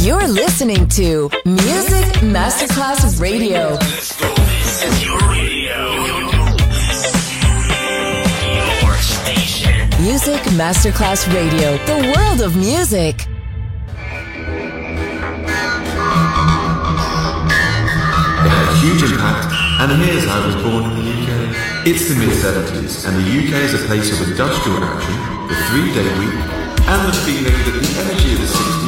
You're listening to Music Masterclass Radio. Music Masterclass Radio, the world of music. It had a huge impact, and here's how it was born in the UK. It's the mid 70s, and the UK is a place of industrial action, the three day week, and the feeling that the energy of the 60s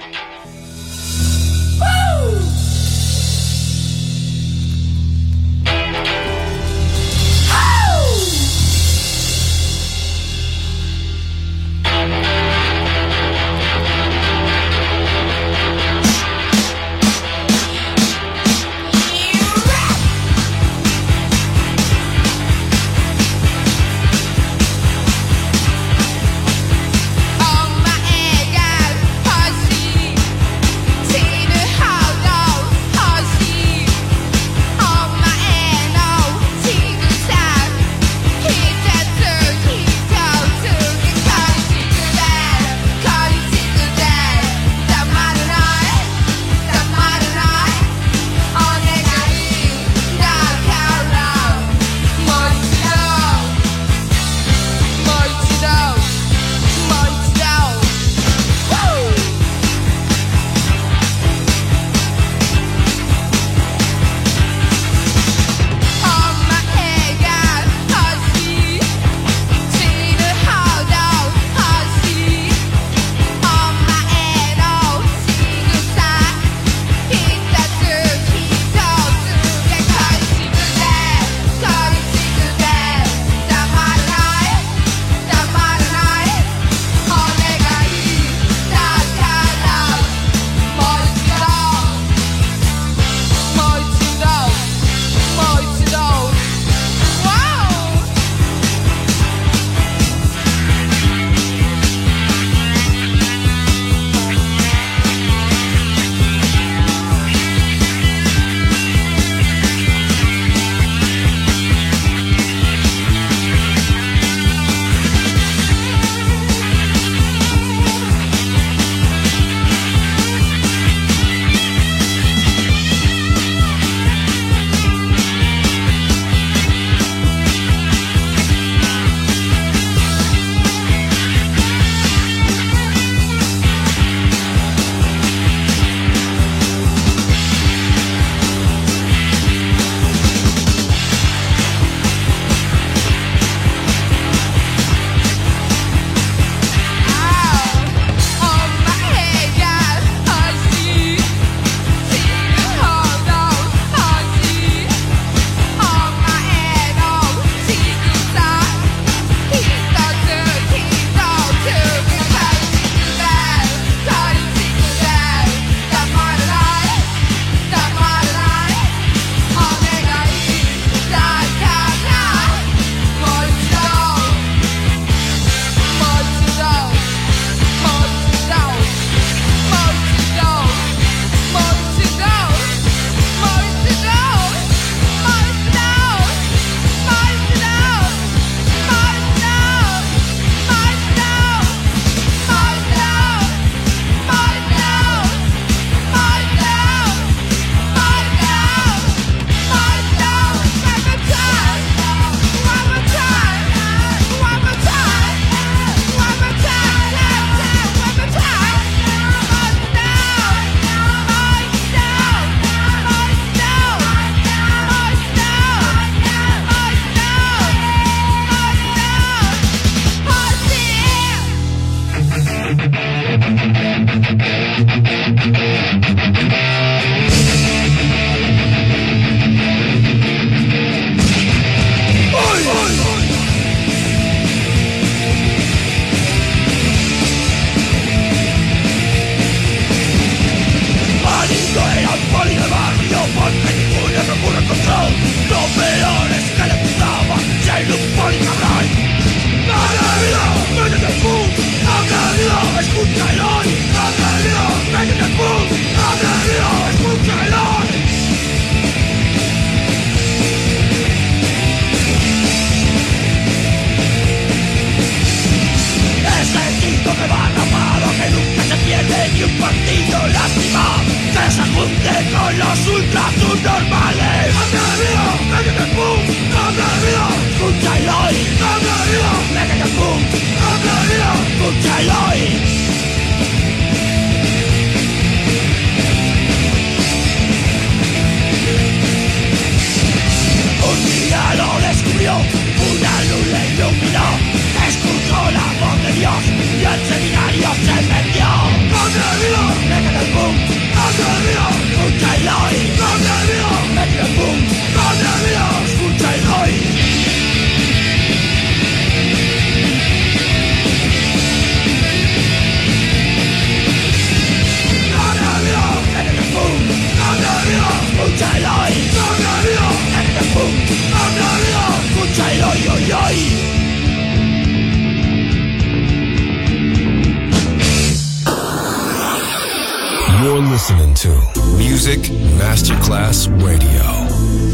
Listening to Music Masterclass Radio,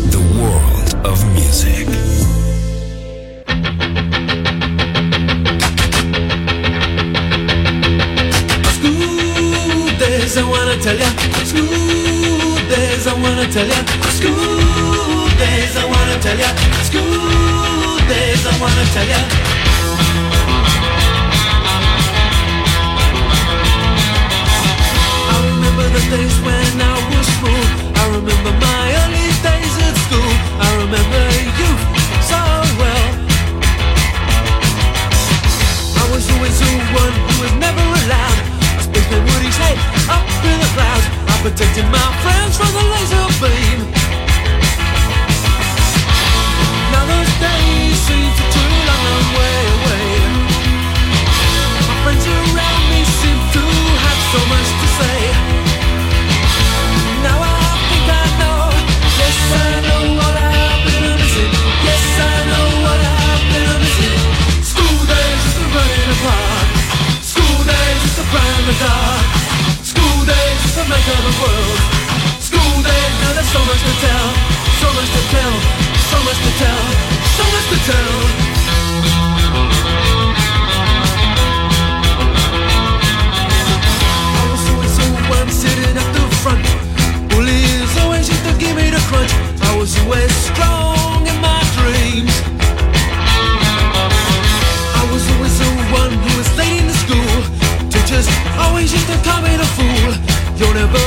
the world of music. School days, I wanna tell ya. School days, I wanna tell ya. School days, I wanna tell ya. School days, I wanna tell ya. Remember the days when I was small. I remember my early days at school. I remember you so well. I was always the one who was never allowed. A spaceman would his head up in the clouds. I protected my friends from the laser beam. Now those days seem to too long a way away. My friends around me seem to have so much make of the world. School days, now there's so much to tell. So much to tell. So much to tell. So much to tell. I was always the one sitting at the front. Bullies always used to give me the crunch. I was always strong in my dreams. I was always the one who was late in the school. Teachers always used to call me the. You'll never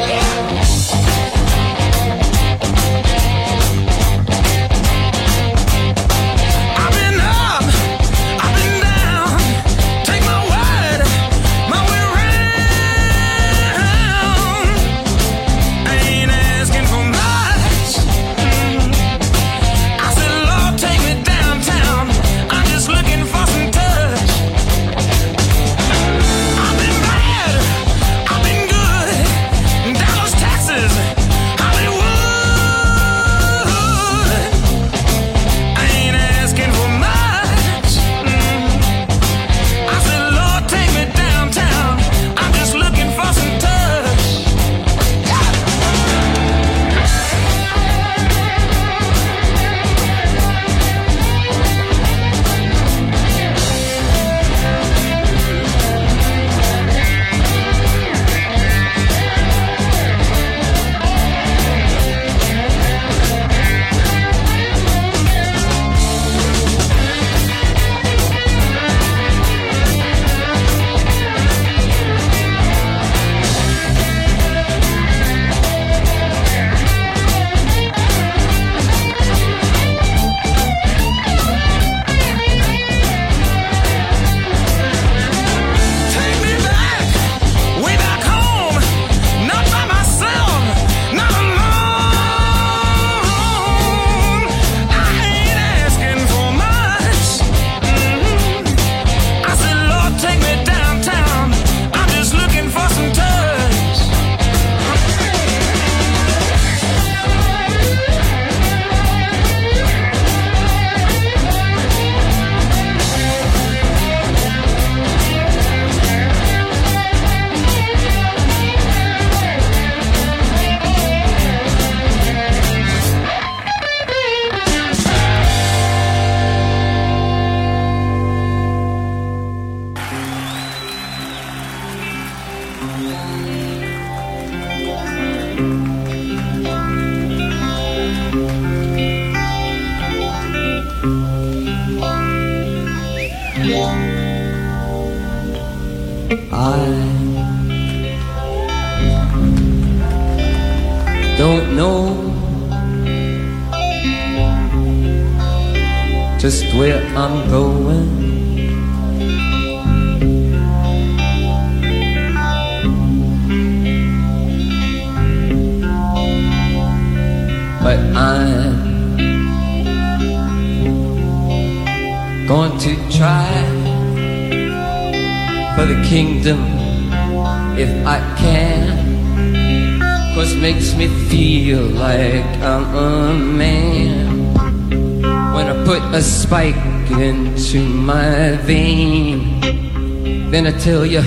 tell you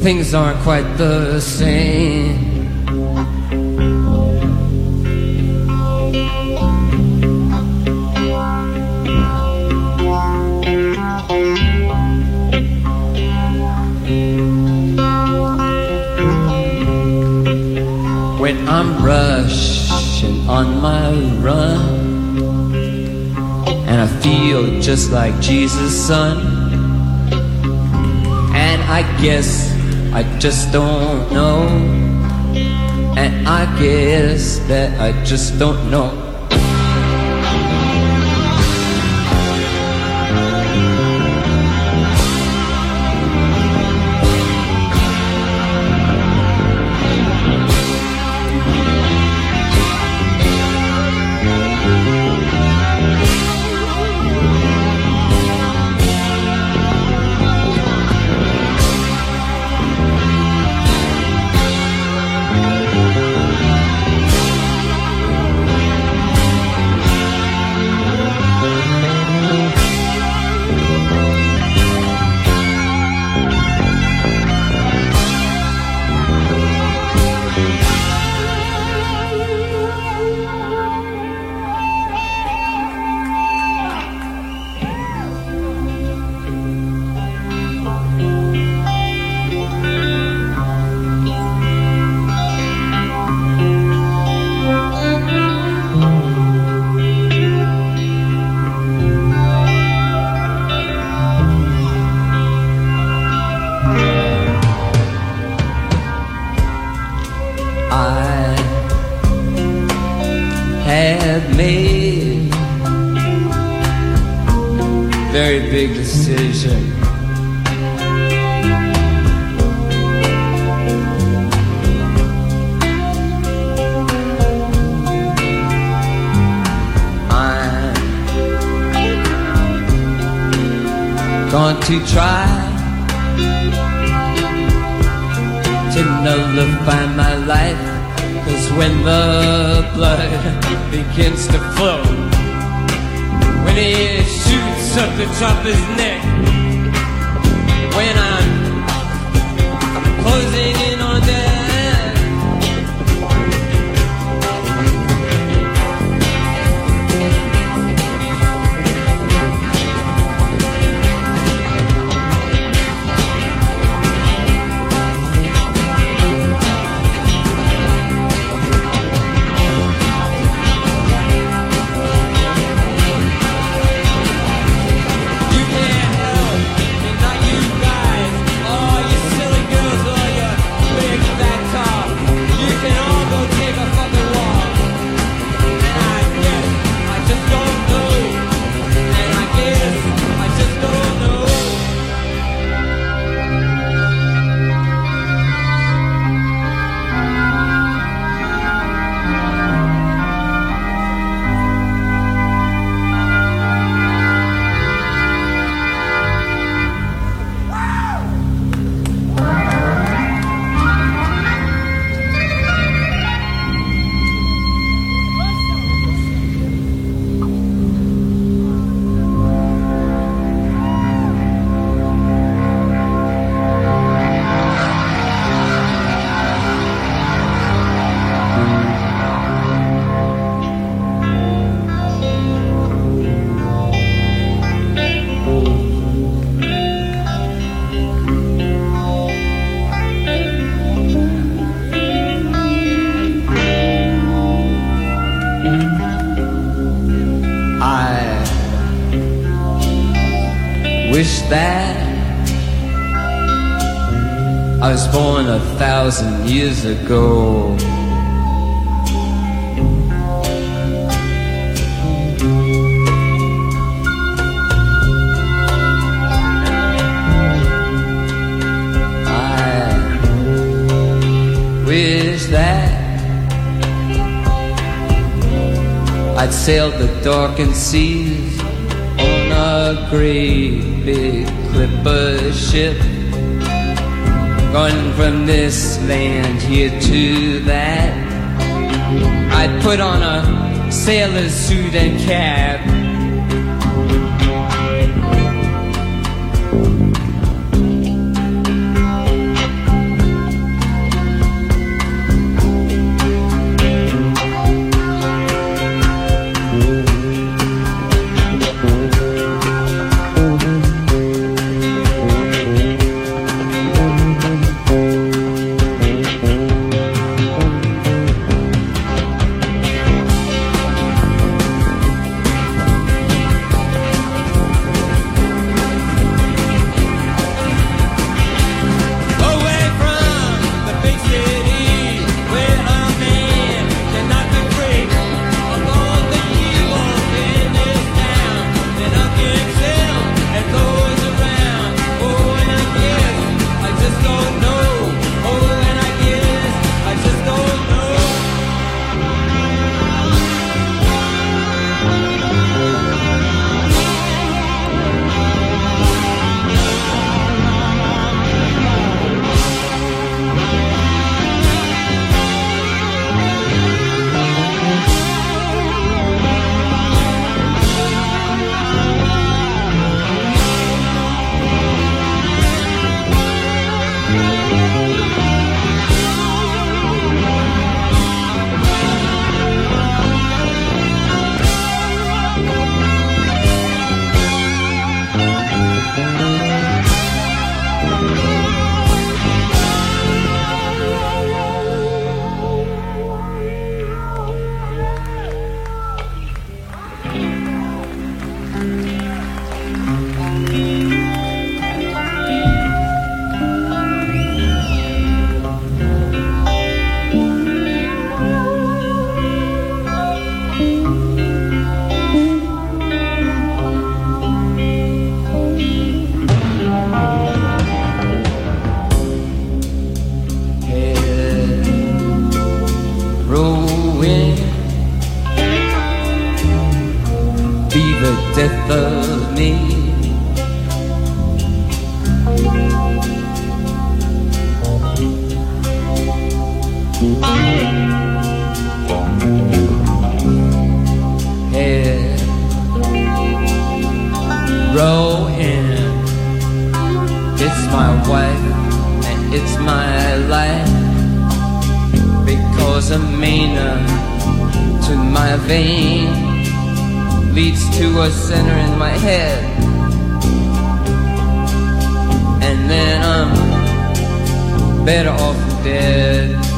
things aren't quite the same. When I'm rushing on my run, and I feel just like Jesus' son. I guess I just don't know. And I guess that I just don't know. To try to nullify my life. Cause when the blood begins to flow, when it shoots up the top of his neck, born a thousand years ago. I wish that I'd sailed the darkened seas on a great big clipper ship, going from this land here to that. I'd put on a sailor's suit and cap. vein leads to a center in my head. And then I'm better off dead.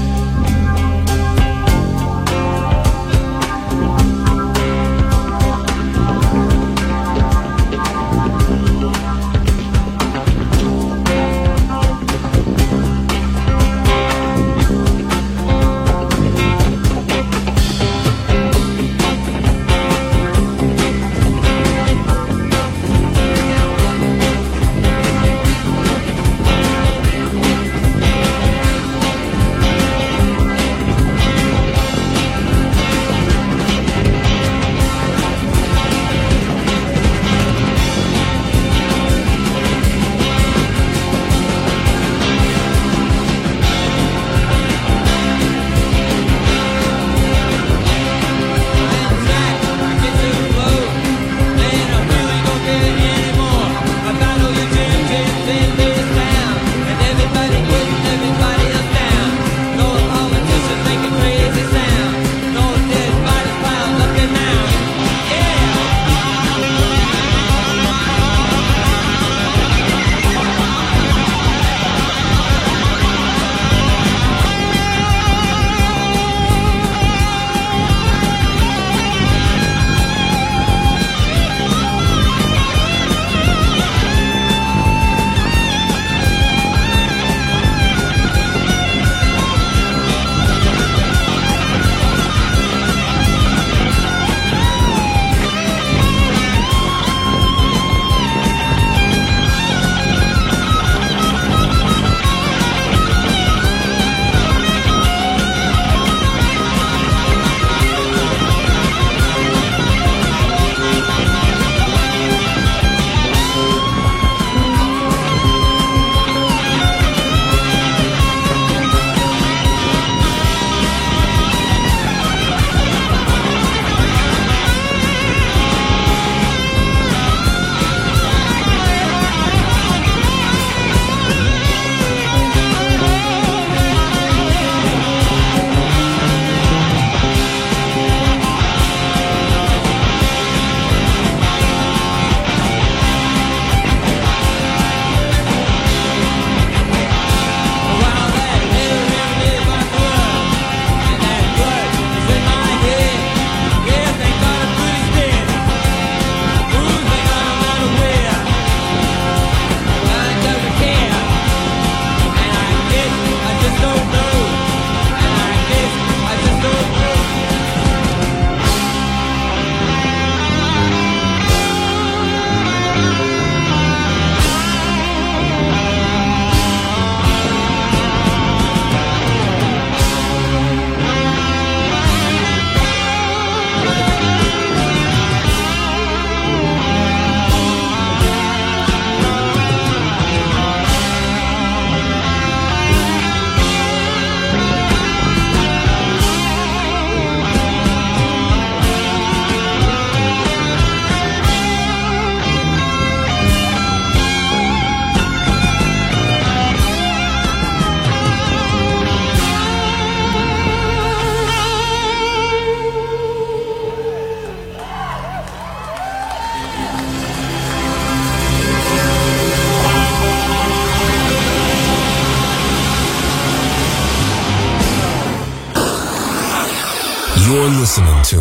to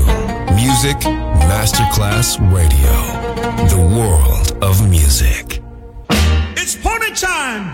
Music Masterclass Radio, the world of music. It's party time.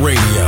Radio,